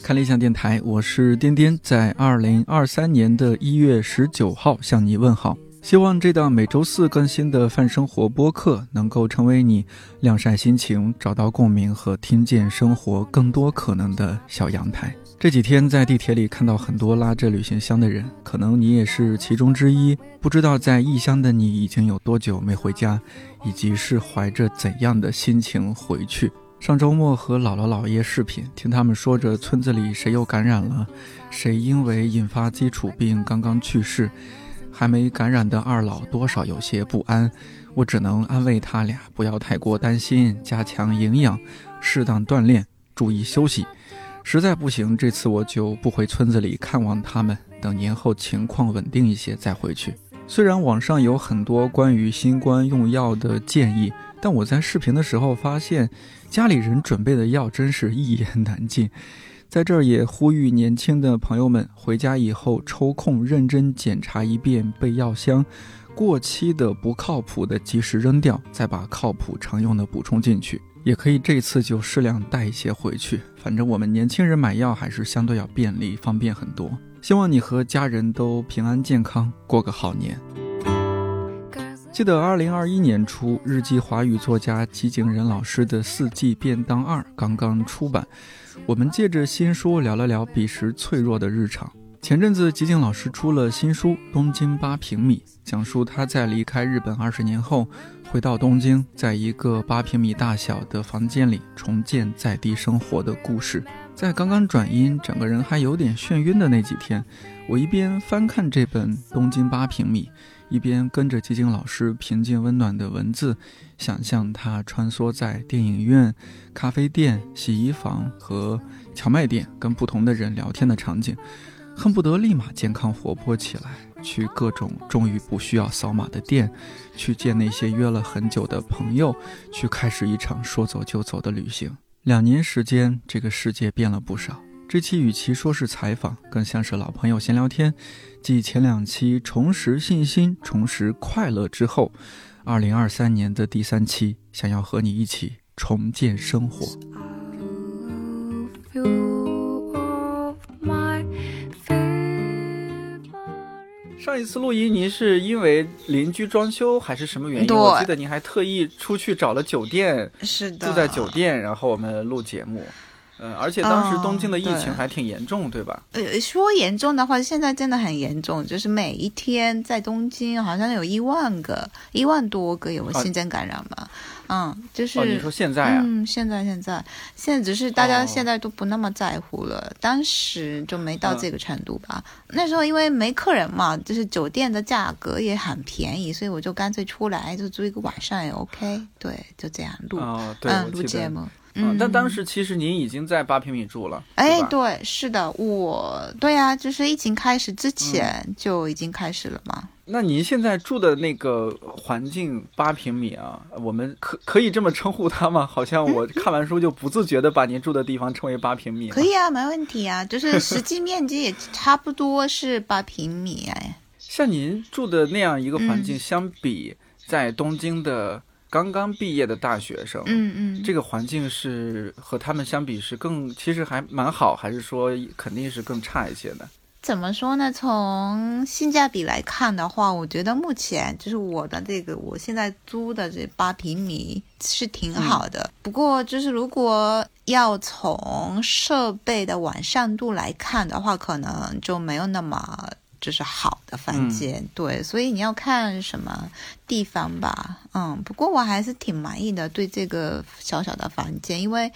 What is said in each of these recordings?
看理想电台，我是颠颠，在二零二三年的一月十九号向你问好。希望这档每周四更新的泛生活播客能够成为你晾晒心情、找到共鸣和听见生活更多可能的小阳台。这几天在地铁里看到很多拉着旅行箱的人，可能你也是其中之一。不知道在异乡的你已经有多久没回家，以及是怀着怎样的心情回去。上周末和姥姥姥爷视频，听他们说着村子里谁又感染了，谁因为引发基础病刚刚去世，还没感染的二老多少有些不安。我只能安慰他俩不要太过担心，加强营养，适当锻炼，注意休息。实在不行，这次我就不回村子里看望他们，等年后情况稳定一些再回去。虽然网上有很多关于新冠用药的建议，但我在视频的时候发现，家里人准备的药真是一言难尽。在这儿也呼吁年轻的朋友们，回家以后抽空认真检查一遍备药箱，过期的、不靠谱的及时扔掉，再把靠谱常用的补充进去。也可以这次就适量带一些回去，反正我们年轻人买药还是相对要便利方便很多。希望你和家人都平安健康，过个好年。记得二零二一年初，日记华语作家吉井仁老师的《四季便当二》刚刚出版，我们借着新书聊了聊彼时脆弱的日常。前阵子吉井老师出了新书《东京八平米》，讲述他在离开日本二十年后，回到东京，在一个八平米大小的房间里重建在地生活的故事。在刚刚转阴，整个人还有点眩晕的那几天，我一边翻看这本《东京八平米》，一边跟着吉井老师平静温暖的文字，想象他穿梭在电影院、咖啡店、洗衣房和荞麦店，跟不同的人聊天的场景。恨不得立马健康活泼起来，去各种终于不需要扫码的店，去见那些约了很久的朋友，去开始一场说走就走的旅行。两年时间，这个世界变了不少。这期与其说是采访，更像是老朋友闲聊天。继前两期重拾信心、重拾快乐之后，二零二三年的第三期，想要和你一起重建生活。上一次录音，您是因为邻居装修还是什么原因？我记得您还特意出去找了酒店，是的，住在酒店，然后我们录节目。嗯，而且当时东京的疫情还挺严重，对吧？呃，说严重的话，现在真的很严重，就是每一天在东京好像有一万个、一万多个有新增感染吧。嗯，就是你说现在啊？嗯，现在现在现在只是大家现在都不那么在乎了，当时就没到这个程度吧。那时候因为没客人嘛，就是酒店的价格也很便宜，所以我就干脆出来就住一个晚上也 OK。对，就这样录，嗯，录节目。嗯，但当时其实您已经在八平米住了，哎，对，是的，我对呀，就是疫情开始之前就已经开始了嘛。那您现在住的那个环境八平米啊，我们可可以这么称呼它吗？好像我 看完书就不自觉的把您住的地方称为八平米。可以啊，没问题啊，就是实际面积也差不多是八平米哎。像您住的那样一个环境，相比在东京的。刚刚毕业的大学生，嗯嗯，这个环境是和他们相比是更，其实还蛮好，还是说肯定是更差一些的？怎么说呢？从性价比来看的话，我觉得目前就是我的这个我现在租的这八平米是挺好的。不过就是如果要从设备的完善度来看的话，可能就没有那么。就是好的房间，对，所以你要看什么地方吧，嗯，不过我还是挺满意的，对这个小小的房间，因为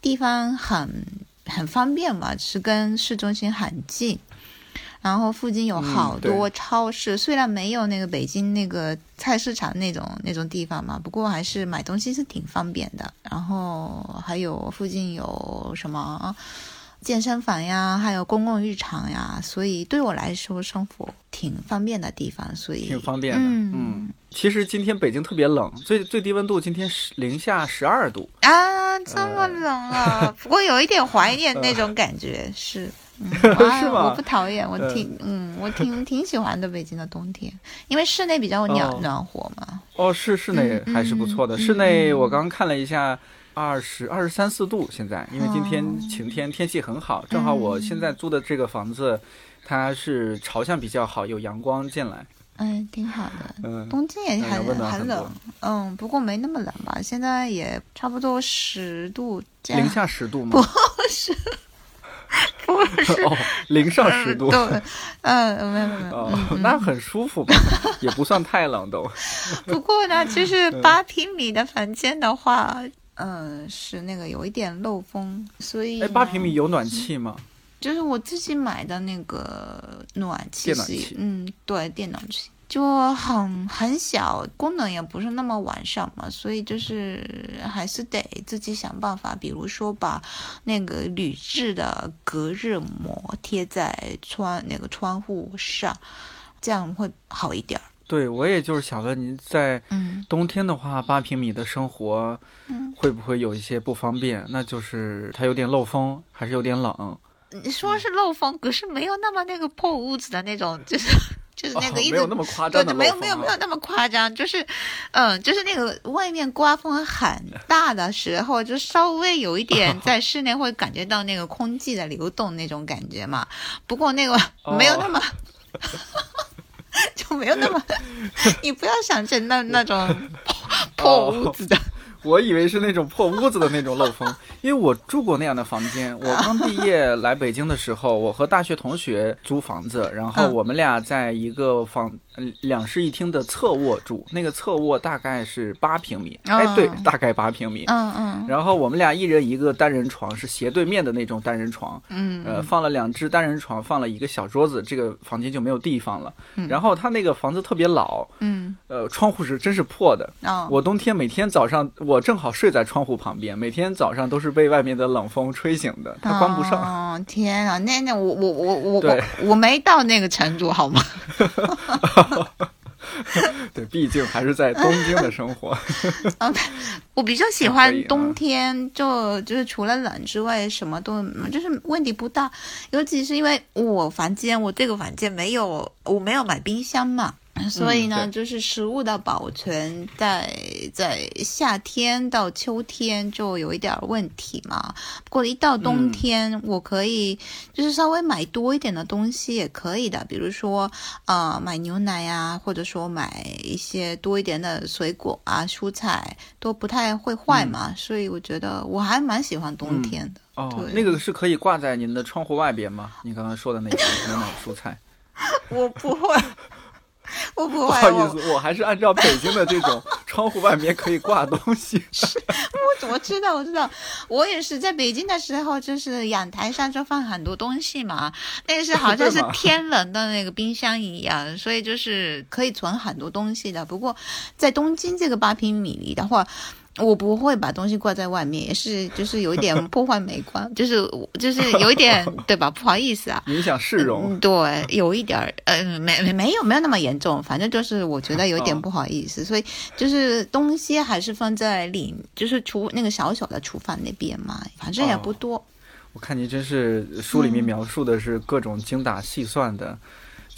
地方很很方便嘛，是跟市中心很近，然后附近有好多超市，虽然没有那个北京那个菜市场那种那种地方嘛，不过还是买东西是挺方便的，然后还有附近有什么。健身房呀，还有公共浴场呀，所以对我来说生活挺方便的地方，所以挺方便的。嗯，其实今天北京特别冷，最最低温度今天是零下十二度啊，这么冷啊！不过有一点怀念那种感觉，是是吗？我不讨厌，我挺嗯，我挺挺喜欢的北京的冬天，因为室内比较暖暖和嘛。哦，是室内还是不错的，室内我刚看了一下。二十二十三四度，现在因为今天哦晴天，天气很好，正好我现在租的这个房子，它是朝向比较好，有阳光进来。嗯，挺好的。嗯，东京也还嗯温暖很冷，嗯，不过没那么冷吧？现在也差不多十度这样。零下十度吗？不是，哦，零上十度。对，嗯，没有没有。哦那很舒服吧？也不算太冷都。不过呢，就是嗯八平米的房间的话，嗯、是那个有一点漏风，所以哎，呢八平米有暖气吗？就是我自己买的那个暖气是电暖气嗯，对，电暖气就很很小，功能也不是那么完善嘛，所以就是还是得自己想办法，比如说把那个铝制的隔热膜贴在窗那个窗户上，这样会好一点儿。对，我也就是想问您，在嗯冬天的话，八平米的生活嗯，会不会有一些不方便？那就是它有点漏风，还是有点冷？你说是漏风，可是没有那么那个破屋子的那种，就是就是那个哦一直、没有那么夸对对，张的漏没有没有没有那么夸张，就是，嗯，就是那个外面刮风很大的时候，就稍微有一点 在室内会感觉到那个空气的流动那种感觉嘛。不过那个哦没有那么，就没有那么，你不要想成那那种破破屋子的。我以为是那种破屋子的那种漏风，因为我住过那样的房间。我刚毕业来北京的时候，我和大学同学租房子，然后嗯我们俩在一个房呃两室一厅的侧卧住，那个侧卧大概是八平米，哎，对哦，大概八平米。嗯嗯然后我们俩一人一个单人床，是斜对面的那种单人床，嗯呃，放了两只单人床，放了一个小桌子，这个房间就没有地方了。嗯然后他那个房子特别老，嗯呃，窗户是真是破的。啊，我冬天每天早上，我正好睡在窗户旁边，每天早上都是被外面的冷风吹醒的，它关不上。哦，天啊，那那我我我我我我没到那个程度好吗？对，毕竟还是在东京的生活。我比较喜欢冬天，就就是除了冷之外，什么都就是问题不大。尤其是因为我房间，我这个房间没有，我没有买冰箱嘛。所以呢，对就是食物的保存在在夏天到秋天就有一点问题嘛。不过一到冬嗯天，我可以就是稍微买多一点的东西也可以的，比如说呃买牛奶呀、或者说买一些多一点的水果啊、蔬菜都不太会坏嘛。所以我觉得我还蛮喜欢冬天的。哦，那个是可以挂在您的窗户外边吗？你刚刚说的那些牛奶、蔬菜。我不会，我不不好意思，我还是按照北京的这种 窗户外面可以挂东西。我我知道，我知道，我也是在北京的时候，就是阳台上就放很多东西嘛，那个是好像是天冷的那个冰箱一样，所以就是可以存很多东西的。不过在东京这个八平米里的话。我不会把东西挂在外面，也是就是有一点 破坏美观，就是就是有一点 对吧？不好意思啊，影响市容。嗯，对，有一点儿，呃，没没没有没有那么严重，反正就是我觉得有一点哦不好意思，所以就是东西还是放在里，就是厨那个小小的厨房那边嘛，反正也不哦多。我看你真是书里面嗯描述的是各种精打细算的，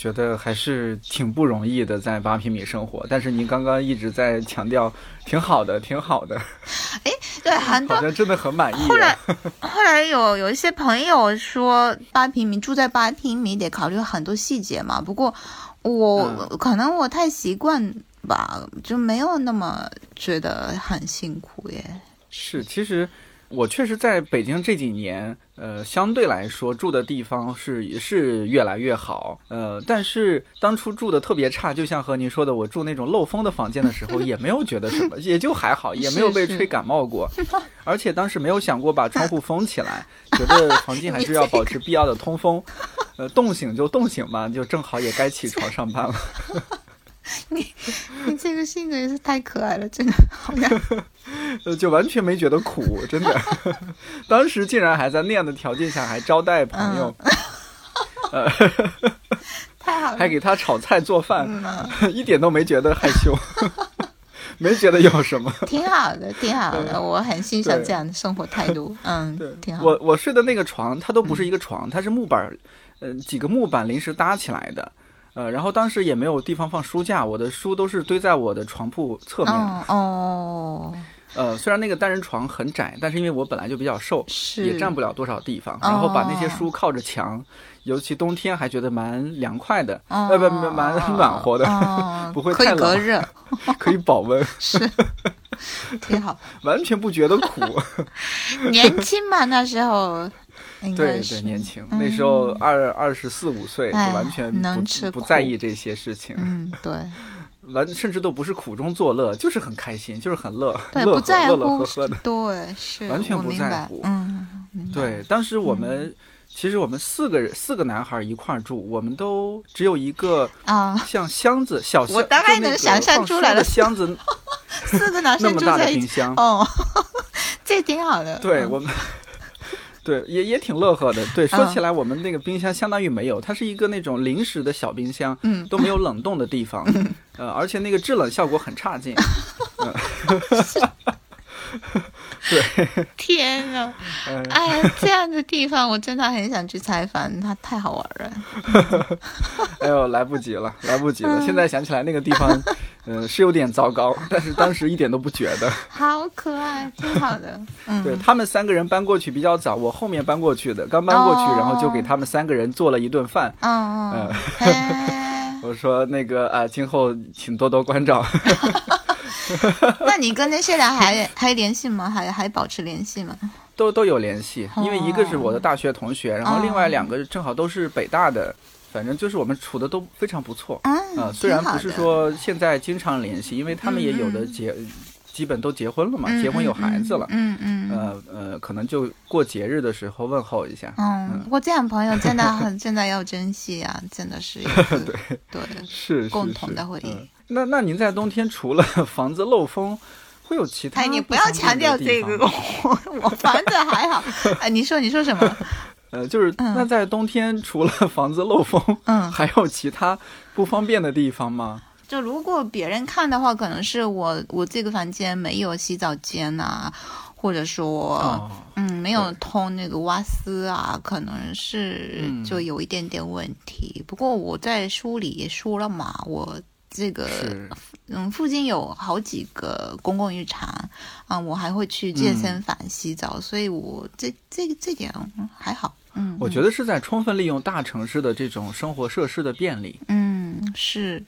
觉得还是挺不容易的，在八平米生活。但是您刚刚一直在强调，挺好的，挺好的，哎对，很多好像真的很满意后来啊。后来有有一些朋友说，八平米住在八平米得考虑很多细节嘛。不过我、嗯可能我太习惯吧，就没有那么觉得很辛苦耶。是，其实我确实在北京这几年，呃，相对来说住的地方是也是越来越好，呃，但是当初住的特别差，就像和您说的，我住那种漏风的房间的时候，也没有觉得什么，也就还好，也没有被吹感冒过 而且当时没有想过把窗户封起来，觉得房间还是要保持必要的通风，呃，冻醒就冻醒嘛，就正好也该起床上班了。你你这个性格也是太可爱了，真的好像。呃，就完全没觉得苦，真的。当时竟然还在那样的条件下还招待朋友，太好了，还给他炒菜做饭，一点都没觉得害羞，没觉得有什么。挺好的，挺好的，我很欣赏这样的生活态度，嗯，挺好。我我睡的那个床，它都不是一个床，它是木板儿，呃，几个木板临时搭起来的。呃，然后当时也没有地方放书架，我的书都是堆在我的床铺侧面。哦哦，呃，虽然那个单人床很窄，但是因为我本来就比较瘦，是也占不了多少地方，然后把那些书靠着墙，尤其冬天还觉得蛮凉快的，哦呃，不不蛮暖和的，哦 不会可以太冷，隔热，可以保温，是挺好。完全不觉得苦。年轻嘛，那时候应对对，年轻，那时候二二十四五岁，就哎完全不不在意这些事情，嗯，对完甚至都不是苦中作乐，就是很开心，就是很乐，对，乐呵不在乐乐乎呵呵的。对，是 完全不在乎嗯，对，当时我们、其实我们四个人四个男孩一块儿住，我们都只有一个啊，像箱子小箱，我大概能想象出来了的箱子 四个男那么大的生住在一起，冰箱。哦，这挺好的。嗯对我们。对，也也挺乐呵的。对，说嗯起来，我们那个冰箱相当于没有，它是一个那种临时的小冰箱，嗯都没有冷冻的地方，呃，而且那个制冷效果很差劲。对 天呐，呃哎呀，这样的地方我真的很想去采访，它太好玩了。哎呦，来不及了，来不及嗯了！现在想起来那个地方，呃，是有点糟糕，但是当时一点都不觉得。好可爱，挺好的。嗯，对他们三个人搬过去比较早，我后面搬过去的，刚搬过去，哦然后就给他们三个人做了一顿饭。嗯嗯，哎我说那个啊，今后请多多关照。那你跟那些人还还联系吗？还还保持联系吗？都都有联系，因为一个是哦我的大学同学，然后另外两个正好都是北大的，反正就是我们处的都非常不错。嗯，呃，虽然不是说现在经常联系，因为他们也有的结，基本都结婚了嘛，嗯结婚有孩子了。嗯嗯嗯呃呃，可能就过节日的时候问候一下。嗯，不过这样朋友真的很真的要珍惜啊，真的是 对对是是共同的回忆嗯那那您在冬天除了房子漏风，会有其他？哎，你不要强调这个，我我房子还好。哎，你说你说什么？呃，就是、嗯那在冬天除了房子漏风，嗯 还有其他不方便的地方吗？就如果别人看的话，可能是我我这个房间没有洗澡间啊，或者说、哦，嗯没有通那个瓦斯啊，可能是嗯就有一点点问题。不过我在书里也说了嘛，我这个嗯附近有好几个公共浴场啊，我还会去健身嗯房洗澡，所以我这这这点嗯还好。嗯，我觉得是在充分利用大城市的这种生活设施的便利。嗯，是，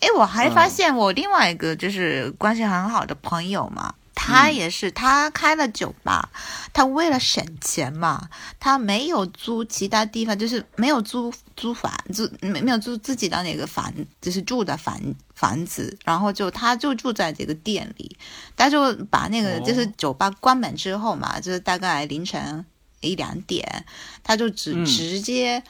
哎，我还发嗯现我另外一个就是关系很好的朋友嘛，他嗯。也是，他开了酒吧，他为了省钱嘛，他没有租其他地方，就是没有租租房，租没没有租自己的那个房，就是住的房房子，然后就他就住在这个店里，他就把那个、哦就是酒吧关门之后嘛，就是大概凌晨一两点，他就直、嗯直接。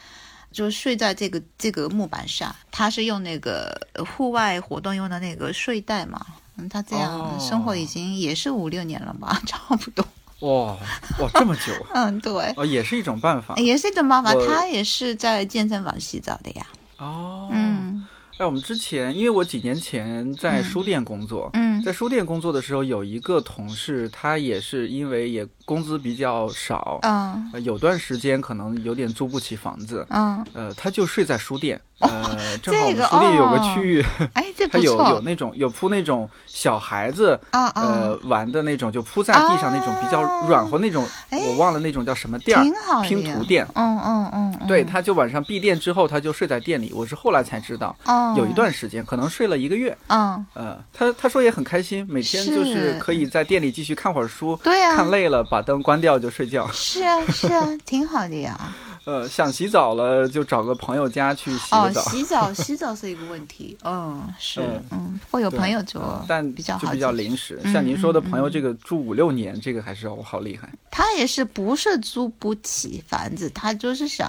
就睡在这个这个木板上，他是用那个户外活动用的那个睡袋嘛，嗯，他这样哦生活已经也是五六年了吧，差不多。哇哇，这么久 嗯，对，哦，也是一种办法也是一种办法。他也是在健身房洗澡的呀。哦。嗯哎，我们之前因为我几年前在书店工作，嗯。在书店工作的时候，有一个同事，他也是因为也工资比较少，嗯。呃，有段时间可能有点租不起房子，嗯，呃，他就睡在书店，呃，正好我们书店有个哦区域，哎，这 它不错有有那种有铺那种小孩子啊呃啊，玩的那种，就铺在地上那种比较软和那种，哎我忘了那种叫什么垫儿，拼图垫。嗯嗯嗯，嗯对，，他就晚上闭店之后，他就睡在店里。我是后来才知道，哦，有一段时间可能睡了一个月。嗯，呃，他他说也很开心，每天就是是可以在店里继续看会儿书，对啊看累了把灯关掉就睡觉。是啊是啊，挺好的呀。呃，想洗澡了就找个朋友家去洗澡。洗澡洗澡是一个问题。嗯，是嗯，嗯，会有朋友就但比较就比较临时，嗯像您说的嗯朋友，嗯这个住五六年，这个还是我，好厉害。他也是不是租不起房子，他就是想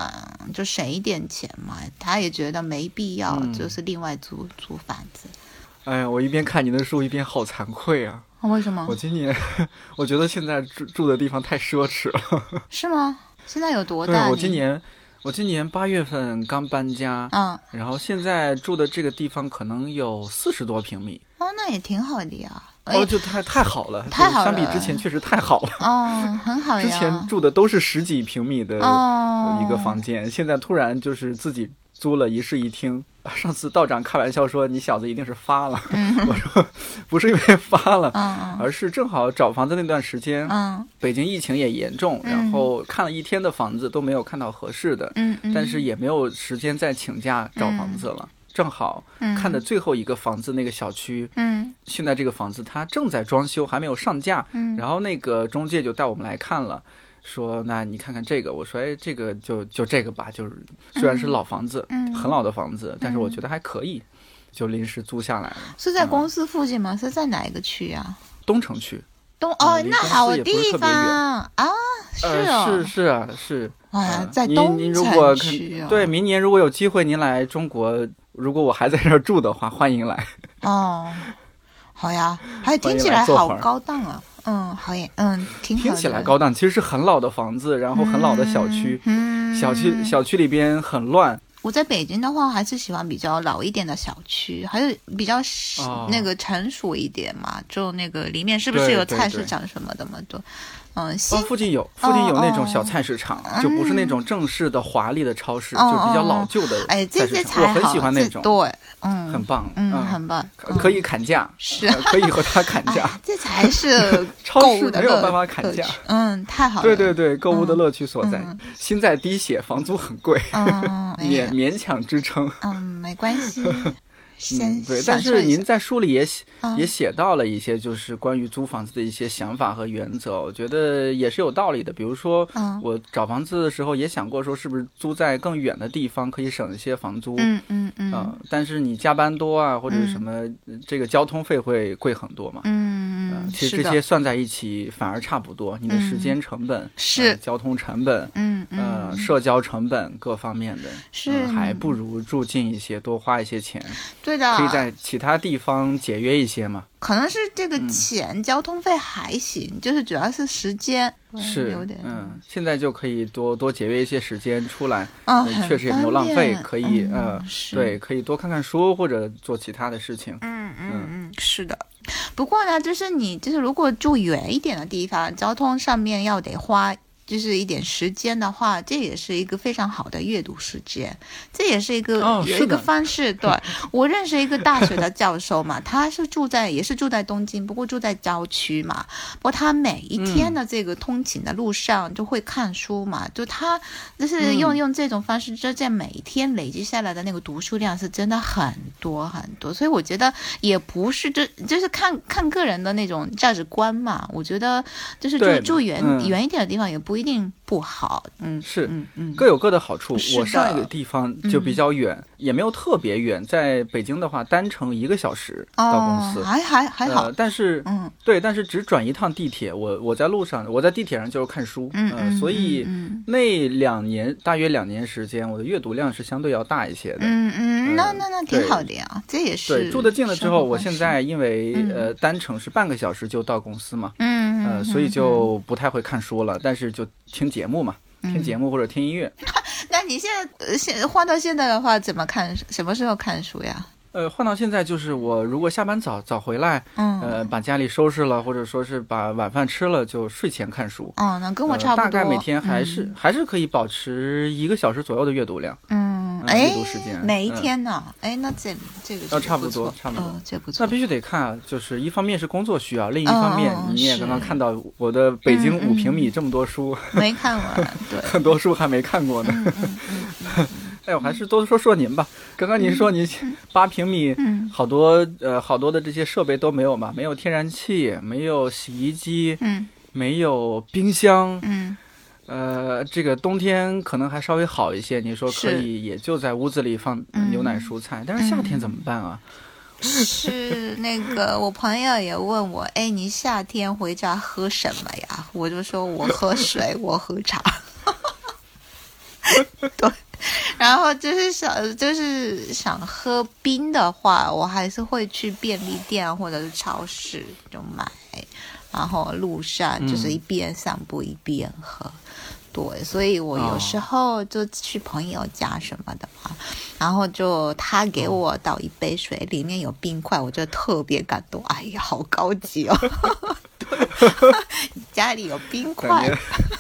就省一点钱嘛，他也觉得没必要，嗯就是另外租租房子。哎呀，我一边看您的书，一边好惭愧啊！为什么我？今年，我觉得现在住住的地方太奢侈了。是吗？现在有多对大？我今年，我今年八月份刚搬家，嗯，然后现在住的这个地方可能有四十多平米，哦，那也挺好的呀。哦，就太太好了，太好了相比之前确实太好了。哦，很好呀。之前住的都是十几平米的哦一个房间，现在突然就是自己租了一室一厅。上次道长开玩笑说：“你小子一定是发了。嗯我说：“不是因为发了，嗯而是正好找房子那段时间，嗯北京疫情也严重，嗯然后看了一天的房子都没有看到合适的，但是也没有时间再请假找房子了。正好嗯看的最后一个房子那个小区，嗯现在这个房子它正在装修，还没有上架。嗯然后那个中介就带我们来看了，说那你看看这个，我说哎这个就就这个吧，就是虽然是老房子，嗯很老的房子，但是我觉得还可以，就临时租下来了。是在公司附近吗？是在哪一个区啊？东城区，东哦，那好地方啊，是呃，哦，是是啊是。哎呀嗯，您在东您如果城区哦，对，明年如果有机会您来中国，如果我还在这儿住的话，欢迎来。哦，好呀，还听起来好高档啊，嗯，好耶，嗯，挺好听，起来高档，其实是很老的房子，然后很老的小区，嗯，小区小区里边很乱。我在北京的话，还是喜欢比较老一点的小区，还是比较哦那个成熟一点嘛。就那个里面是不是有菜市场什么的嘛？都，嗯，哦，附近有，附近有那种哦小菜市场，嗯就不是那种正式的华丽的超市，哦就比较老旧的哎，这些菜市场。我很喜欢那种，对，嗯，很棒，嗯，很棒，可可以砍价，是呃可以和他砍价。哎，这才是 超市没有办法砍价嗯，太好了，对对对，购物的乐趣所在嗯，心在滴血，房租很贵，勉勉强支撑。嗯，没关系，先嗯，对，但是您在书里也写嗯也写到了一些，就是关于租房子的一些想法和原则，我觉得也是有道理的。比如说，嗯。我找房子的时候也想过，说是不是租在更远的地方可以省一些房租，嗯嗯嗯。啊，但是你加班多啊，或者什么，呃这个交通费会贵很多嘛。嗯呃嗯，其实这些算在一起反而差不多，你的时间成本、是。呃交通成本、嗯社交成本各方面的，是呃还不如住近一些，多花一些钱，对的，可以在其他地方节约一些嘛。可能是这嗯个钱、交通费还行，就是主要是时间嗯是有点，嗯，现在就可以多多节约一些时间出来，啊，呃很确实也没有浪费可以嗯对，可以多看看书或者做其他的事情。嗯嗯嗯，是的。不过呢，就是你就是如果住远一点的地方，交通上面要得花。就是一点时间的话，这也是一个非常好的阅读时间，这也是一个、有一个方式。对 我认识一个大学的教授嘛，他是住在也是住在东京，不过住在郊区嘛。不过他每一天的这个通勤的路上就会看书嘛，就他就是用、嗯用这种方式，就这在每一天累积下来的那个读书量是真的很多很多。所以我觉得也不是就就是看看个人的那种价值观嘛。我觉得就是住对住远、嗯远一点的地方也不一定不好。嗯，是嗯嗯，各有各的好处。我上一个地方就比较远，也没有特别远，在北京的话，单程一个小时到公司。哦，还还还好呃，。但是嗯对，但是只转一趟地铁，我我在路上，我在地铁上就是看书，呃嗯嗯，所以嗯那两年大约两年时间，我的阅读量是相对要大一些的。嗯嗯，那嗯那那挺好的呀，这也是对，住的近了之后，我现在因为嗯呃单程是半个小时就到公司嘛，嗯呃，所以就不太会看书了，但是就听节目嘛，听节目或者听音乐。那你现在呃现换到现在的话，怎么看？什么时候看书呀？呃，换到现在就是我如果下班早早回来，嗯，呃，把家里收拾了，或者说是把晚饭吃了，就睡前看书。哦，那跟我呃差不多。大概每天还是、嗯还是可以保持一个小时左右的阅读量。嗯，嗯哎阅读时间，每一嗯天呢？哎，那这这个这个呃差不多差不多。嗯这不错。那必须得看啊，就是一方面是工作需要，另一方面、你也刚刚看到我的北京嗯五平米嗯这么多书，没看完，对，很多书还没看过呢。哎，我还是多说说您吧。刚刚您说您八平米，嗯。好多呃好多的这些设备都没有嘛，没有天然气，没有洗衣机，嗯。没有冰箱，嗯呃，这个冬天可能还稍微好一些，你说可以也就在屋子里放嗯牛奶蔬菜，但是夏天怎么办啊？嗯，是那个我朋友也问我，哎，你夏天回家喝什么呀？我就说我喝水，我喝茶。对，然后就是想，就是想喝冰的话，我还是会去便利店或者是超市就买，然后路上就是一边散步一边喝。对，所以我有时候就去朋友家什么的嘛，然后就他给我倒一杯水，里面有冰块，我就特别感动。哎呀，好高级哦！对，家里有冰块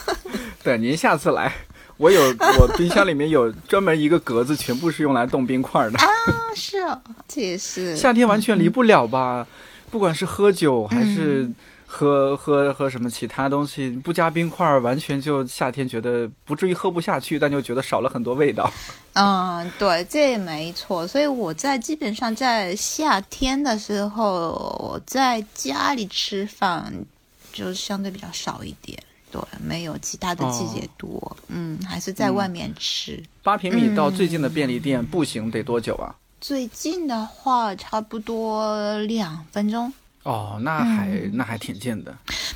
对，您下次来，我有我冰箱里面有专门一个格子，全部是用来冻冰块的。啊，是哦，这也是夏天完全离不了吧？不管是喝酒还是嗯喝喝喝什么其他东西，不加冰块儿，完全就夏天觉得不至于喝不下去，但就觉得少了很多味道。嗯，对，这也没错。所以我在基本上在夏天的时候，我在家里吃饭就相对比较少一点。对，没有其他的季节多。嗯，还是在外面吃。八平米到最近的便利店步行得多久啊？最近的话，差不多两分钟。哦，那还、那还挺近的，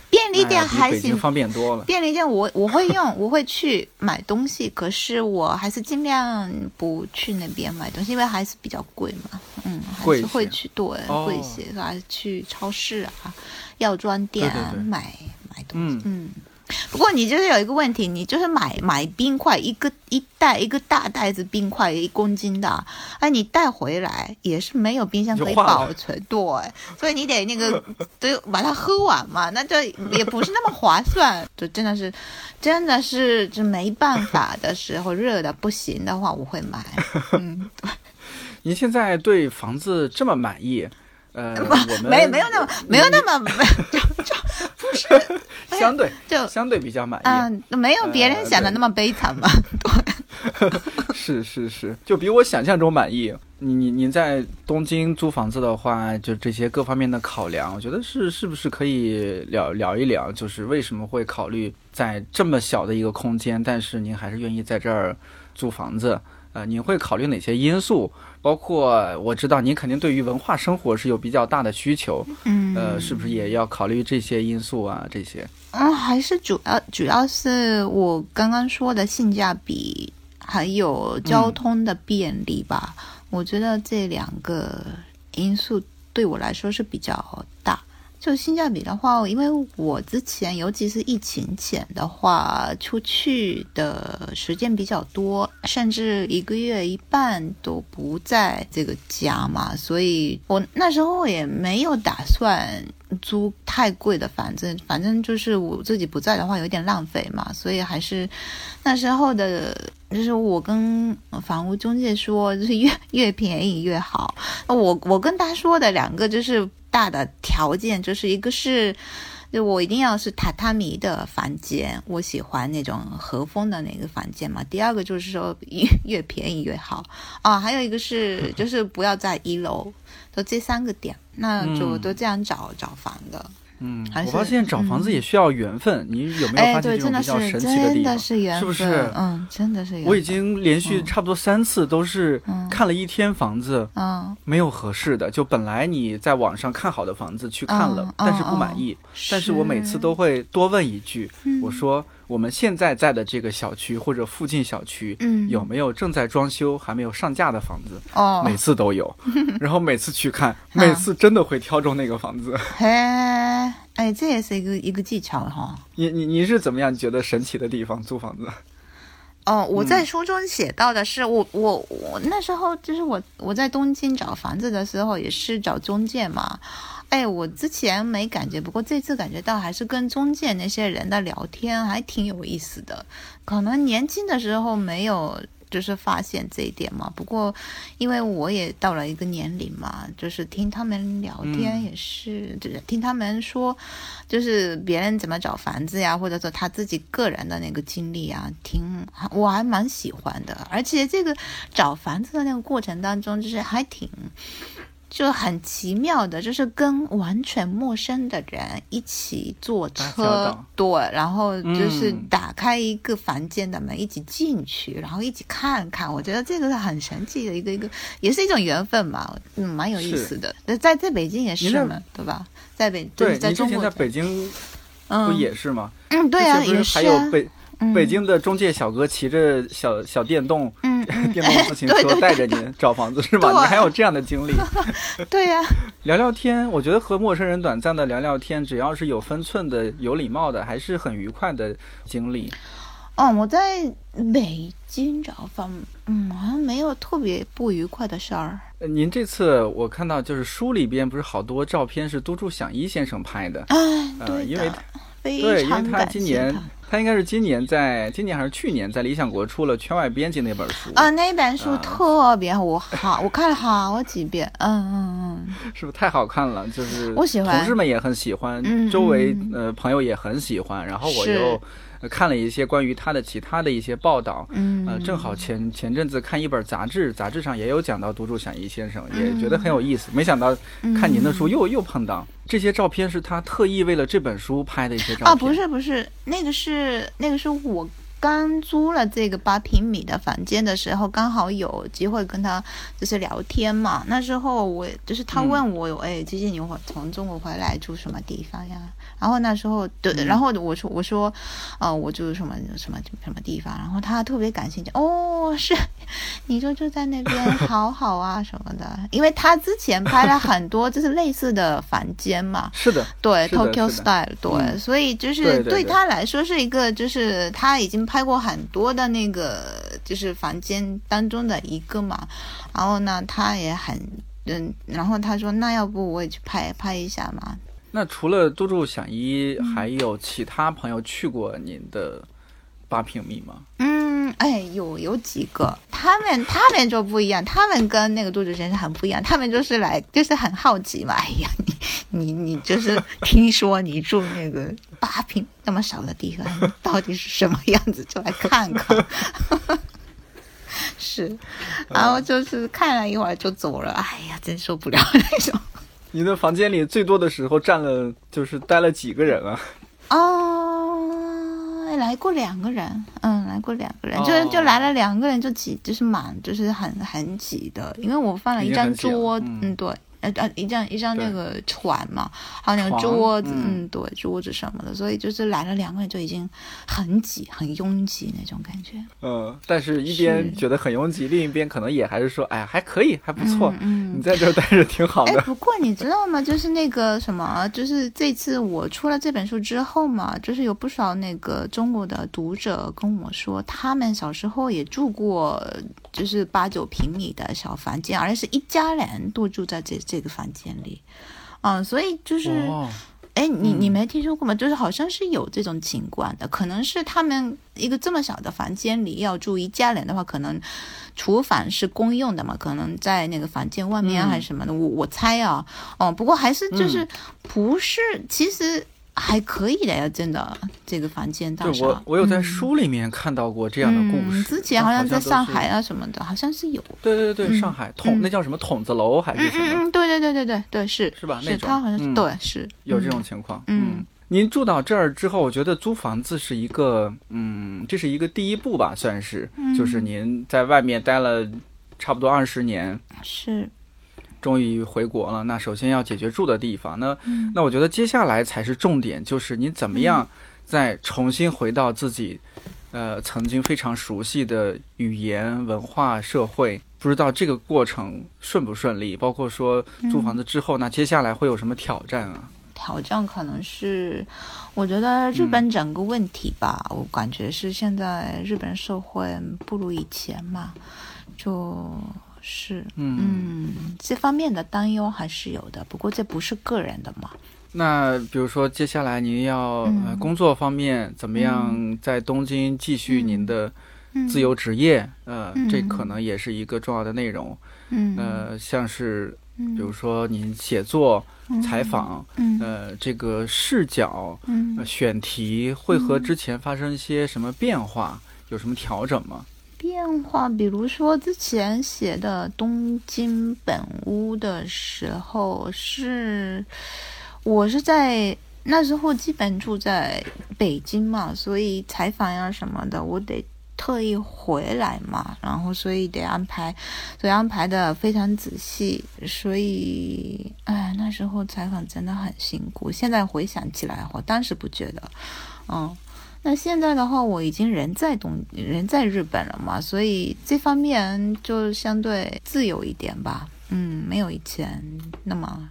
便利店还行北京，方便多了。便利店我我会用，我会去买东西，可是我还是尽量不去那边买东西，因为还是比较贵嘛。嗯，会去对哦贵一些，还是去超市啊、药妆店买买东西。嗯嗯。不过你就是有一个问题，你就是买买冰块，一个一袋一个大袋子冰块，一公斤的，哎，你带回来也是没有冰箱可以保存，对，所以你得那个得把它喝完嘛，那这也不是那么划算，就真的是，真的是就没办法的时候，热的不行的话，我会买，嗯，您现在对房子这么满意？呃，我们没没有那么没有那么，就就不是相对就相对比较满意。嗯，没有别人想的那么悲惨嘛，是是是，就比我想象中满意。你你你在东京租房子的话，就这些各方面的考量，我觉得是是不是可以聊聊一聊？就是为什么会考虑在这么小的一个空间，但是您还是愿意在这儿租房子？呃，你会考虑哪些因素？包括我知道您肯定对于文化生活是有比较大的需求，嗯，呃，是不是也要考虑这些因素啊？这些嗯，还是主要主要是我刚刚说的性价比，还有交通的便利吧。我觉得这两个因素对我来说是比较大。就性价比的话，因为我之前，尤其是疫情前的话，出去的时间比较多，甚至一个月一半都不在这个家嘛，所以我那时候也没有打算租太贵的房子，反正就是我自己不在的话有点浪费嘛，所以还是那时候的，就是我跟房屋中介说，就是越越便宜越好。我我跟他说的两个就是大的条件，就是一个是。就我一定要是榻榻米的房间，我喜欢那种和风的那个房间嘛。第二个就是说越越便宜越好啊，还有一个是 就是不要在一楼，就这三个点，那就嗯都这样找、找房的。嗯，还我发现找房子也需要缘分，你有没有哎，发现这种比较神奇的地方真的？是缘分，是不是嗯，真的是缘分。我已经连续嗯差不多三次都是嗯看了一天房子，嗯，没有合适的。就本来你在网上看好的房子去看了，嗯但是不满意。但是我每次都会多问一句，嗯我说我们现在在的这个小区或者附近小区。嗯有没有正在装修还没有上架的房子？哦，每次都有，然后每次去看，每次真的会挑中那个房子。嘿，哎，这也是一个一个技巧哈。你你你是怎么样觉得神奇的地方租房子？哦，我嗯在书中写到的是，我我我那时候就是我我在东京找房子的时候也是找中介嘛。哎，我之前没感觉，不过这次感觉到还是跟中介那些人的聊天还挺有意思的。可能年轻的时候没有就是发现这一点嘛。不过因为我也到了一个年龄嘛，就是听他们聊天嗯也是，就是听他们说，就是别人怎么找房子呀，或者说他自己个人的那个经历啊，挺我还蛮喜欢的。而且这个找房子的那个过程当中，就是还挺。就很奇妙的，就是跟完全陌生的人一起坐车，对，然后就是嗯打开一个房间的门，一起进去，然后一起看看。我觉得这个是很神奇的一个一个，也是一种缘分嘛，嗯，蛮有意思的。那在在北京也是嘛，对吧？在北就是对，在中国在，北京不嗯也是吗？嗯，对啊，也是还有啊，北嗯北京的中介小哥骑着小小电动嗯嗯，电动自行车带着您 找房子是吗？对你还有这样的经历？对呀、聊聊天，我觉得和陌生人短暂的聊聊天，只要是有分寸的、有礼貌的，还是很愉快的经历。哦，我在北京找房，嗯，好像没有特别不愉快的事儿。呃您这次我看到就是书里边不是好多照片是都筑响一先生拍的，哎，呃，对的，因为非对，因为他今年他他应该是今年在今年还是去年在理想国出了《圈外编辑》那本书啊，那本书啊特别好，我好，我看了好几遍。嗯嗯嗯，是不是太好看了？就是我喜欢同事们也很喜欢，嗯周围嗯呃朋友也很喜欢，然后我是又。呃看了一些关于他的其他的一些报道，嗯呃，正好前前阵子看一本杂志，杂志上也有讲到独处想一先生，嗯也觉得很有意思。没想到看您的书又又碰到这些照片，是他特意为了这本书拍的一些照片啊，不是不是，那个是那个是我刚租了这个八平米的房间的时候，刚好有机会跟他就是聊天嘛。那时候我就是他嗯问我，哎，最近你回从中国回来住什么地方呀？然后那时候对，嗯。然后我说我说，呃，我住什么什么什么地方，然后他特别感兴趣，哦，是，你就住在那边，好好啊什么的，因为他之前拍了很多就是类似的房间嘛，是的，对的 Tokyo Style，对，嗯。所以就是对他来说是一个，就是他已经拍过很多的那个就是房间当中的一个嘛，然后呢，他也很嗯，然后他说那要不我也去拍拍一下嘛，那除了都住想一，还有其他朋友去过您的八平米吗？嗯，哎，有有几个，他们他们就不一样，他们跟那个杜主先生很不一样，他们就是来就是很好奇嘛。哎呀，你你你就是听说你住那个 八平那么小的地方，到底是什么样子，就来看看。是，然后就是看了一会儿就走了，哎呀，真受不了那种。你的房间里最多的时候站了，就是待了几个人啊？哦，来过两个人，嗯，来过两个人，哦。就就来了两个人就挤，就是满，就是很很挤的，因为我放了一张桌，嗯。嗯，对。呃呃，一张一张那个船嘛，还有那个桌子，嗯嗯，对，桌子什么的，所以就是来了两个人就已经很挤、很拥挤那种感觉。嗯，但是一边觉得很拥挤，另一边可能也还是说，哎呀，还可以，还不错。嗯，嗯你在这儿待着挺好哎，的。不过你知道吗？就是那个什么，就是这次我出了这本书之后嘛，就是有不少那个中国的读者跟我说，他们小时候也住过，就是八九平米的小房间，而且是一家人都住在这这个房间里。嗯，所以就是，哦，哎、你嗯你没听说过吗？就是好像是有这种情况的，可能是他们一个这么小的房间里要住一家人的话，可能厨房是公用的嘛，可能在那个房间外面还是什么的，我我猜啊，哦，不过还是就是嗯不是，其实还可以的呀，真的这个房间大我我有在嗯。书里面看到过这样的故事。嗯，之前好像在上海。啊什么的，好像是有，对对对，嗯。上海筒嗯。那叫什么筒子楼还是什么？嗯嗯嗯，对对对对对对，是是吧？那他好像是、嗯。对是。有这嗯。种情况。嗯。您住到这儿之后，我觉得租房子是一个，嗯，这是一个第一步吧，算是，嗯。就是您在外面待了差不多二十年，是终于回国了。那首先要解决住的地方，那嗯那我觉得接下来才是重点，就是你怎么样再重新回到自己，呃，曾经非常熟悉的语言、文化、社会。不知道这个过程顺不顺利，包括说租房子之后，那接下来会有什么挑战啊？挑战可能是，我觉得日本整个问题吧，我感觉是现在日本社会不如以前嘛，就是。嗯。嗯这方面的担忧还是有的，不过这不是个人的嘛，那比如说，接下来您要、呃嗯工作方面怎么样在东京继续您的嗯。自由职业？呃，嗯。这可能也是一个重要的内容。嗯。呃，像是嗯。比如说您写作、采访，嗯。呃，这个视角、嗯。呃、选题会和之前发生一些什么变化？有什么调整吗？变化，比如说之前写的《东京本屋》的时候是，我是在那时候基本住在北京嘛，所以采访呀什么的，我得特意回来嘛，然后所以得安排，所以安排的非常仔细，所以哎，那时候采访真的很辛苦。现在回想起来，我当时不觉得，嗯。那现在的话，我已经人在东人在日本了嘛，所以这方面就相对自由一点吧。嗯，没有以前那么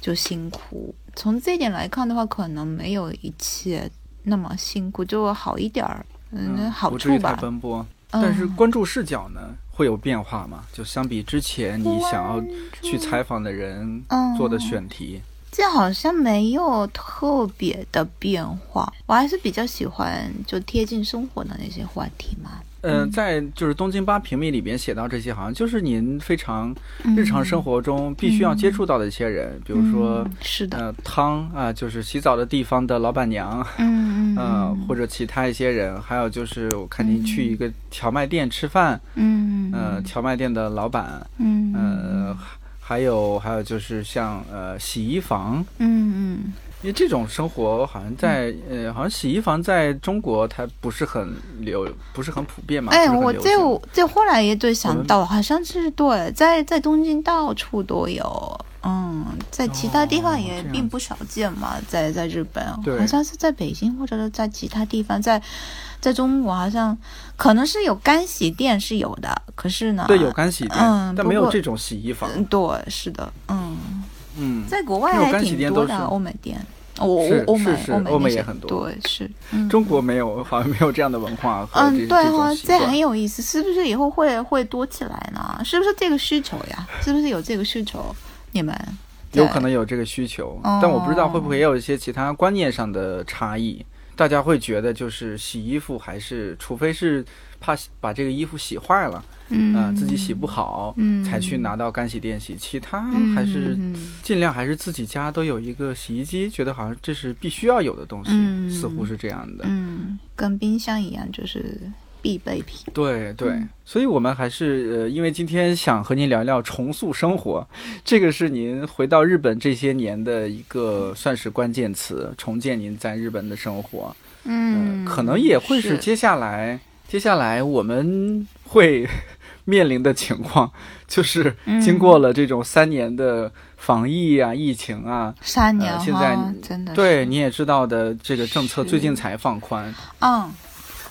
就辛苦。从这一点来看的话，可能没有以前那么辛苦，就好一点儿。嗯，好不至于太处吧。奔波。嗯但是关注视角呢，会有变化嘛？就相比之前你想要去采访的人嗯做的选题，这好像没有特别的变化，我还是比较喜欢就贴近生活的那些话题嘛。嗯，在就是东京八平米里边写到这些，好像就是您非常日常生活中必须要接触到的一些人，比如说嗯是的，呃汤啊，就是洗澡的地方的老板娘，嗯 呃或者其他一些人，还有就是我看您去一个荞麦店吃饭，嗯。呃荞麦店的老板，嗯。呃还有还有就是像呃洗衣房。嗯嗯因为这种生活好像在呃，好像洗衣房在中国它不是很流，不是很普遍嘛。哎，我这我这后来也对想到，好像是对，在在东京到处都有，嗯，在其他地方哦也并不少见嘛，在在日本，好像是在北京或者是在其他地方，在在中国好像可能是有干洗店是有的，可是呢，对有干洗店，嗯但没有这种洗衣房。嗯，对，是的，嗯，嗯，在国外还挺多的欧美店，我是欧美是是欧美也很多对，是，嗯。中国没有，好像没有这样的文化嗯，对这哈、这种习惯很有意思，是不是以后会会多起来呢？是不是这个需求呀？是不是有这个需求？你们有可能有这个需求，哦。但我不知道会不会也有一些其他观念上的差异。大家会觉得就是洗衣服还是，除非是怕把这个衣服洗坏了，嗯、啊、自己洗不好，嗯。才去拿到干洗店洗，其他嗯还是嗯。尽量还是自己家都有一个洗衣机，觉得好像这是必须要有的东西，嗯。似乎是这样的。嗯，跟冰箱一样，就是必备品。对对，嗯所以我们还是呃，因为今天想和您聊聊重塑生活，这个是您回到日本这些年的一个算是关键词，重建您在日本的生活。嗯，可能也会是是接下来接下来我们会面临的情况，就是嗯经过了这种三年的防疫啊、疫情啊，三年现在真的对你也知道的，这个政策最近才放宽。嗯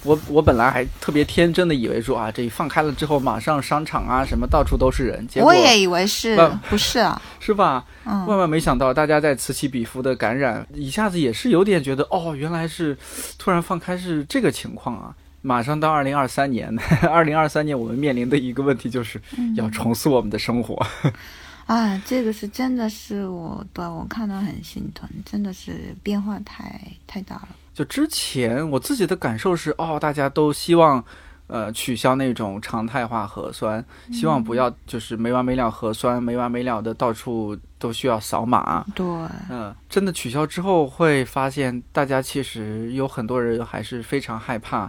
我我本来还特别天真的以为说啊，这一放开了之后，马上商场啊什么到处都是人，结果我也以为是不不是啊？是吧？嗯万万没想到，大家在此起彼伏的感染，一下子也是有点觉得哦，原来是突然放开是这个情况啊！马上到二零二三年，二零二三年我们面临的一个问题就是嗯要重塑我们的生活。啊，这个是真的是我对我看到很心疼，真的是变化太太大了。就之前我自己的感受是，哦，大家都希望。呃，取消那种常态化核酸，希望不要就是没完没了核酸，没完没了的到处都需要扫码。对，嗯，真的取消之后，会发现大家其实有很多人还是非常害怕，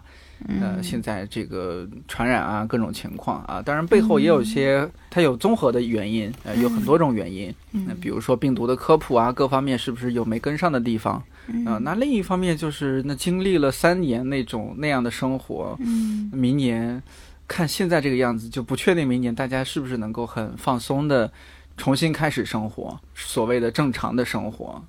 呃，嗯现在这个传染啊，各种情况啊，当然背后也有一些它有综合的原因，呃，有很多种原因，嗯那比如说病毒的科普啊，各方面是不是有没跟上的地方？嗯。啊、那另一方面就是那经历了三年那种那样的生活，嗯。明年看现在这个样子，就不确定明年大家是不是能够很放松的重新开始生活，所谓的正常的生活。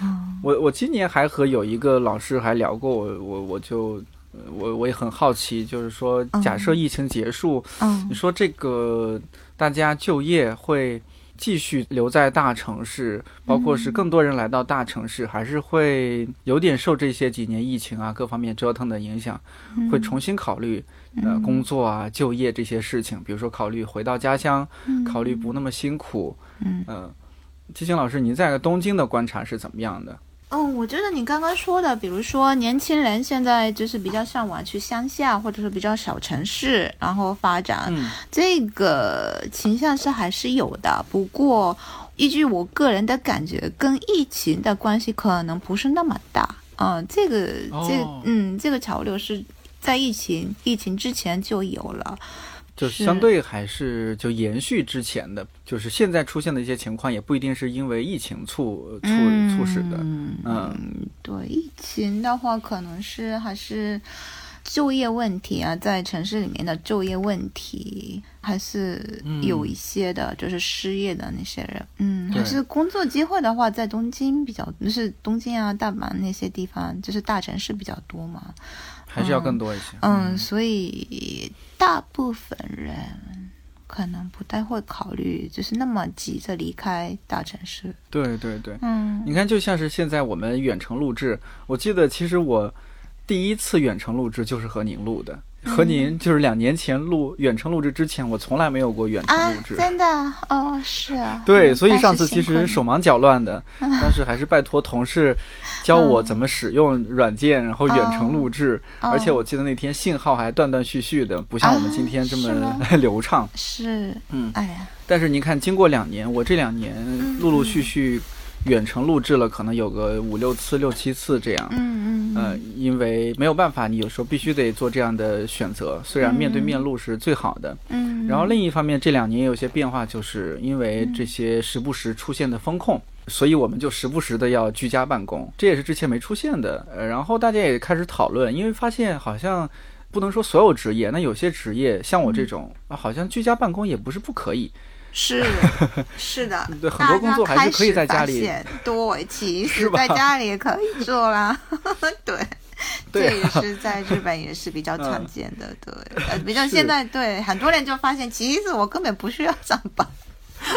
嗯我我今年还和有一个老师还聊过，我我我就呃我我也很好奇，就是说，假设疫情结束，嗯。你说这个大家就业会继续留在大城市，包括是更多人来到大城市，还是会有点受这些几年疫情啊各方面折腾的影响，嗯。会重新考虑呃工作啊、就业这些事情，比如说考虑回到家乡，考虑不那么辛苦。嗯。呃，基辛老师，您在东京的观察是怎么样的？嗯，我觉得你刚刚说的，比如说年轻人现在就是比较向往去乡下，或者是比较小城市，然后发展，嗯这个倾向是还是有的。不过，依据我个人的感觉，跟疫情的关系可能不是那么大。嗯，这个这哦嗯，这个潮流是在疫情疫情之前就有了。就是相对还是就延续之前的，就是现在出现的一些情况，也不一定是因为疫情促促促使的。嗯嗯对，疫情的话，可能是还是就业问题啊，在城市里面的就业问题还是有一些的，就是失业的那些人，嗯，对还是工作机会的话，在东京比较，就是东京啊、大阪那些地方，就是大城市比较多嘛，还是要更多一些。嗯，所以大部分人。可能不太会考虑，就是那么急着离开大城市。对对对，嗯你看，就像是现在我们远程录制，我记得其实我第一次远程录制就是和您录的。和您就是两年前录远程录制之前，我从来没有过远程录制。真的哦，是啊。对，所以上次其实手忙脚乱的，但是还是拜托同事教我怎么使用软件，然后远程录制。而且我记得那天信号还断断续续的，不像我们今天这么 流畅。是，嗯，哎呀。但是您看，经过两年，我这两年陆陆续续。远程录制了，可能有个五六次、六七次这样。嗯嗯。呃，因为没有办法，你有时候必须得做这样的选择。虽然面对面录是最好的。嗯。然后另一方面，这两年也有些变化，就是因为这些时不时出现的风控，所以我们就时不时的要居家办公，这也是之前没出现的。呃，然后大家也开始讨论，因为发现好像不能说所有职业，那有些职业像我这种啊，好像居家办公也不是不可以。是 是的，对很多工作还是可以在家里。对，其实在家里也可以做啦。对，这也是在日本也是比较常见的。对，呃，比较现在对很多人就发现，其实我根本不需要上班。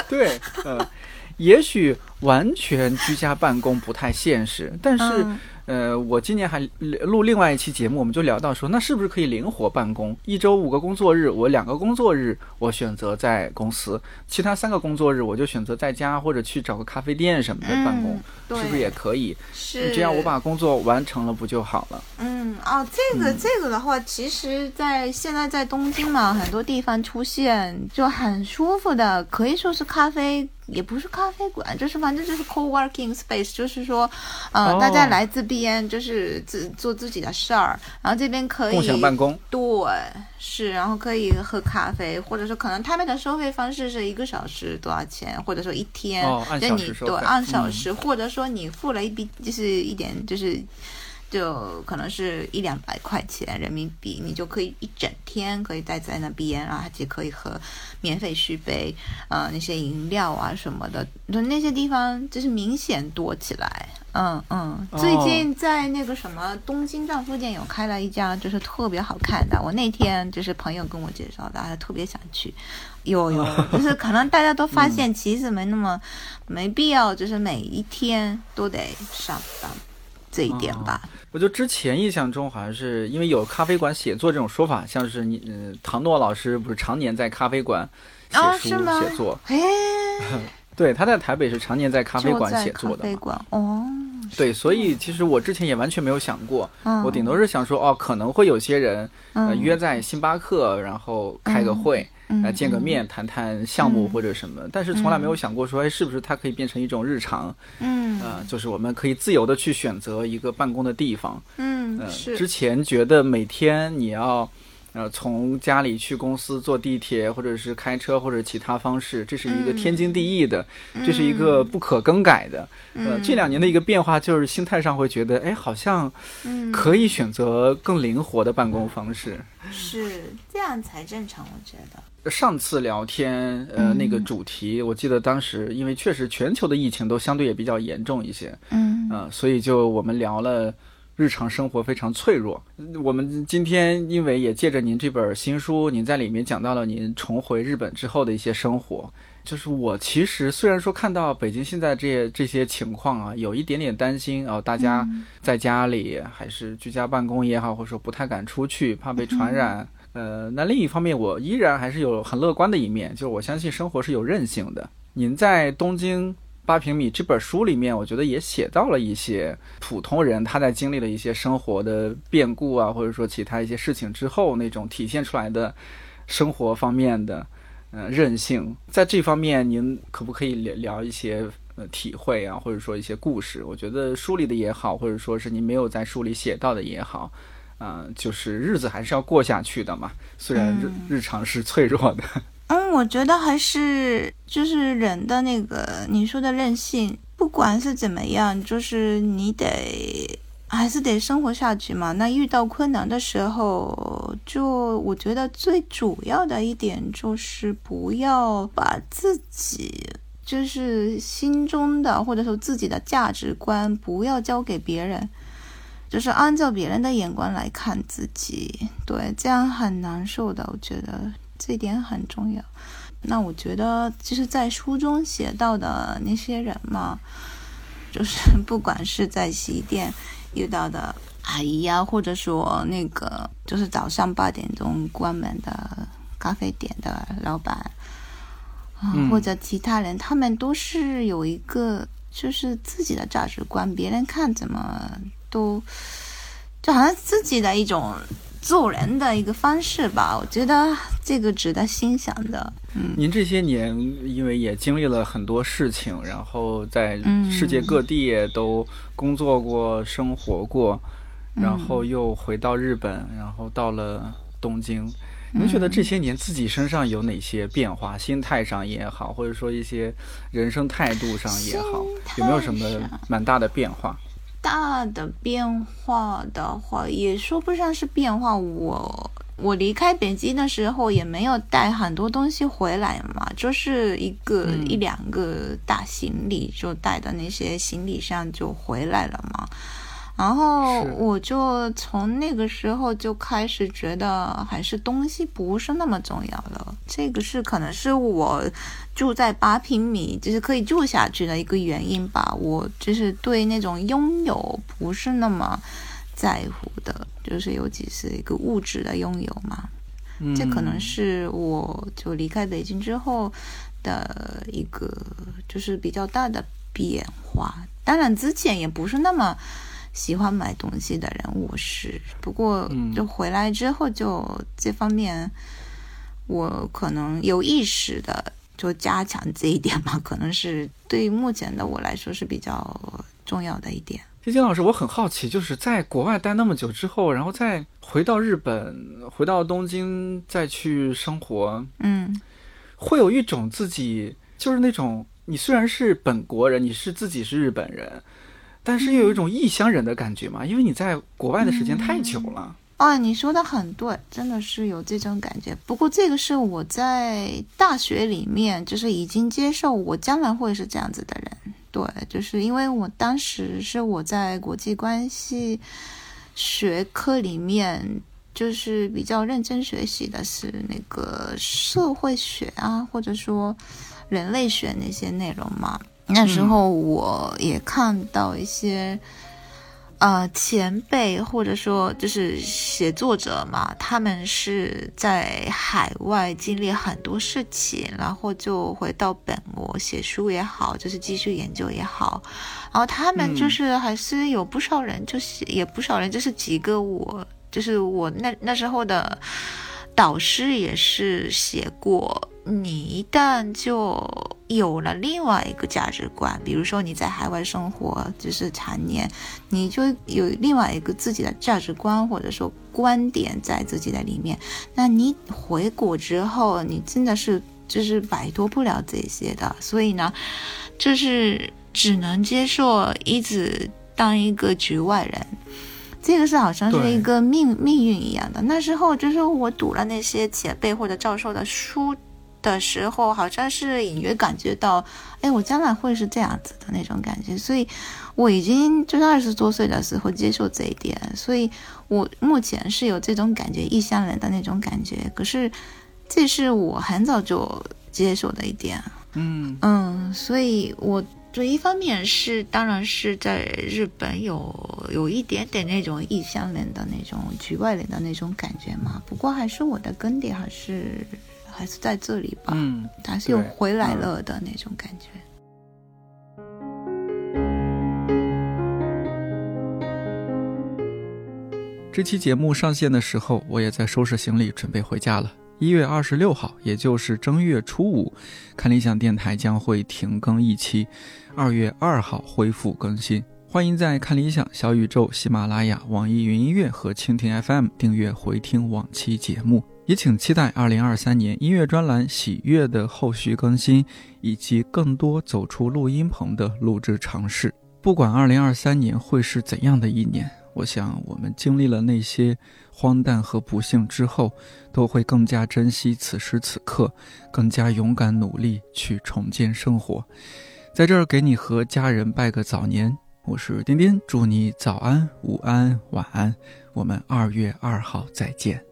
对，呃，也许完全居家办公不太现实，但是。呃，我今年还录另外一期节目，我们就聊到说，那是不是可以灵活办公？一周五个工作日，我两个工作日我选择在公司，其他三个工作日我就选择在家或者去找个咖啡店什么的办公，是不是也可以？是这样，我把工作完成了不就好了？嗯，哦，这个这个的话，其实，在现在在东京嘛，很多地方出现就很舒服的，可以说是咖啡。也不是咖啡馆，就是反正就是 co-working space，就是说，呃，大家来这边就是自做自己的事儿，然后这边可以共享办公，对，是，然后可以喝咖啡，或者说可能他们的收费方式是一个小时多少钱，或者说一天，就你对按小时，或者说你付了一笔就是一点就是。就可能是一两百块钱人民币，你就可以一整天可以待在那边啊，且可以喝免费续杯，呃，那些饮料啊什么的，就那些地方就是明显多起来。嗯嗯，最近在那个什么东京站附近有开了一家，就是特别好看的。我那天就是朋友跟我介绍的，还特别想去。有有，就是可能大家都发现其实没那么没必要，就是每一天都得上班。这一点吧，我就之前印象中好像是因为有咖啡馆写作这种说法，像是你，嗯，唐诺老师不是常年在咖啡馆写书写作？哎，对，他在台北是常年在咖啡馆写作的。咖啡馆哦，对，所以其实我之前也完全没有想过，我顶多是想说，哦，可能会有些人呃约在星巴克，然后开个会。来见个面，谈谈项目或者什么，但是从来没有想过说，哎，是不是它可以变成一种日常？嗯，呃，就是我们可以自由的去选择一个办公的地方。嗯，是。之前觉得每天你要。呃，从家里去公司坐地铁，或者是开车，或者其他方式，这是一个天经地义的，这是一个不可更改的。呃，这两年的一个变化就是心态上会觉得，哎，好像可以选择更灵活的办公方式。是这样才正常，我觉得。上次聊天，呃，那个主题，我记得当时因为确实全球的疫情都相对也比较严重一些，嗯，呃，所以就我们聊了。日常生活非常脆弱。我们今天因为也借着您这本新书，您在里面讲到了您重回日本之后的一些生活。就是我其实虽然说看到北京现在这些这些情况啊，有一点点担心啊，大家在家里还是居家办公也好，或者说不太敢出去，怕被传染。呃，那另一方面，我依然还是有很乐观的一面，就是我相信生活是有韧性的。您在东京。八平米这本书里面，我觉得也写到了一些普通人他在经历了一些生活的变故啊，或者说其他一些事情之后那种体现出来的生活方面的呃韧性。在这方面，您可不可以聊聊一些呃体会啊，或者说一些故事？我觉得书里的也好，或者说是您没有在书里写到的也好，啊，就是日子还是要过下去的嘛。虽然日日常是脆弱的。嗯，我觉得还是就是人的那个你说的任性，不管是怎么样，就是你得还是得生活下去嘛。那遇到困难的时候，就我觉得最主要的一点就是不要把自己就是心中的或者说自己的价值观不要交给别人，就是按照别人的眼光来看自己，对，这样很难受的，我觉得。这一点很重要。那我觉得，就是在书中写到的那些人嘛，就是 不管是在洗衣店遇到的阿姨啊，或者说那个就是早上八点钟关门的咖啡店的老板啊，嗯或者其他人，他们都是有一个就是自己的价值观，别人看怎么都就好像自己的一种做人的一个方式吧。我觉得这个值得欣赏的。嗯您这些年因为也经历了很多事情，然后在嗯世界各地也都工作过、生活过，嗯然后又回到日本，然后到了东京。您觉得这些年自己身上有哪些变化？心态上也好，或者说一些人生态度上也好，有没有什么蛮大的变化？大的变化的话，也说不上是变化。我我离开北京的时候也没有带很多东西回来嘛，就是一个、嗯一两个大行李，就带的那些行李箱就回来了嘛。然后我就从那个时候就开始觉得，还是东西不是那么重要了。这个是可能是我住在八平米，就是可以住下去的一个原因吧。我就是对那种拥有不是那么在乎的，就是尤其是一个物质的拥有嘛。嗯这可能是我就离开北京之后的一个就是比较大的变化。当然之前也不是那么喜欢买东西的人，我是。不过嗯就回来之后，就这方面我可能有意识的就加强这一点吧，可能是对于目前的我来说是比较重要的一点。金金老师，我很好奇，就是在国外待那么久之后，然后再回到日本，回到东京再去生活，嗯会有一种自己就是那种你虽然是本国人，你是自己是日本人，但是又有一种异乡人的感觉嘛，因为你在国外的时间太久了。哦，你说的很对，真的是有这种感觉。不过这个是我在大学里面就是已经接受我将来会是这样子的人。对，就是因为我当时是我在国际关系学科里面，就是比较认真学习的是那个社会学啊，或者说人类学那些内容嘛。那时候我也看到一些。呃，前辈或者说就是写作者嘛，他们是在海外经历很多事情，然后就回到本国写书也好，就是继续研究也好，然后他们就是还是有不少人，就是也不少人，就是几个我，就是我那那时候的导师也是写过。你一旦就有了另外一个价值观，比如说你在海外生活就是常年，你就有另外一个自己的价值观或者说观点在自己的里面，那你回国之后，你真的是就是摆脱不了这些的，所以呢，就是只能接受一直当一个局外人。这个是好像是一个命命运一样的。那时候就是我读了那些前辈或者教授的书的时候，好像是隐约感觉到，哎，我将来会是这样子的那种感觉。所以我已经就是二十多岁的时候接受这一点，所以我目前是有这种感觉，异乡人的那种感觉。可是这是我很早就接受的一点。嗯嗯，所以我这一方面是，当然是在日本有有一点点那种异乡人的那种局外人的那种感觉嘛。不过还是我的根底还是还是在这里吧，嗯，还是又回来了的那种感觉。这期节目上线的时候，我也在收拾行李，准备回家了。一月二十六号，也就是正月初五，看理想电台将会停更一期，二月二号恢复更新。欢迎在看理想、小宇宙、喜马拉雅、网易云音乐和蜻蜓 FM 订阅回听往期节目，也请期待二零二三年音乐专栏《喜悦》的后续更新，以及更多走出录音棚的录制尝试。不管二零二三年会是怎样的一年，我想我们经历了那些荒诞和不幸之后，都会更加珍惜此时此刻，更加勇敢努力去重建生活。在这儿给你和家人拜个早年，我是丁丁，祝你早安、午安、晚安。我们二月二号再见。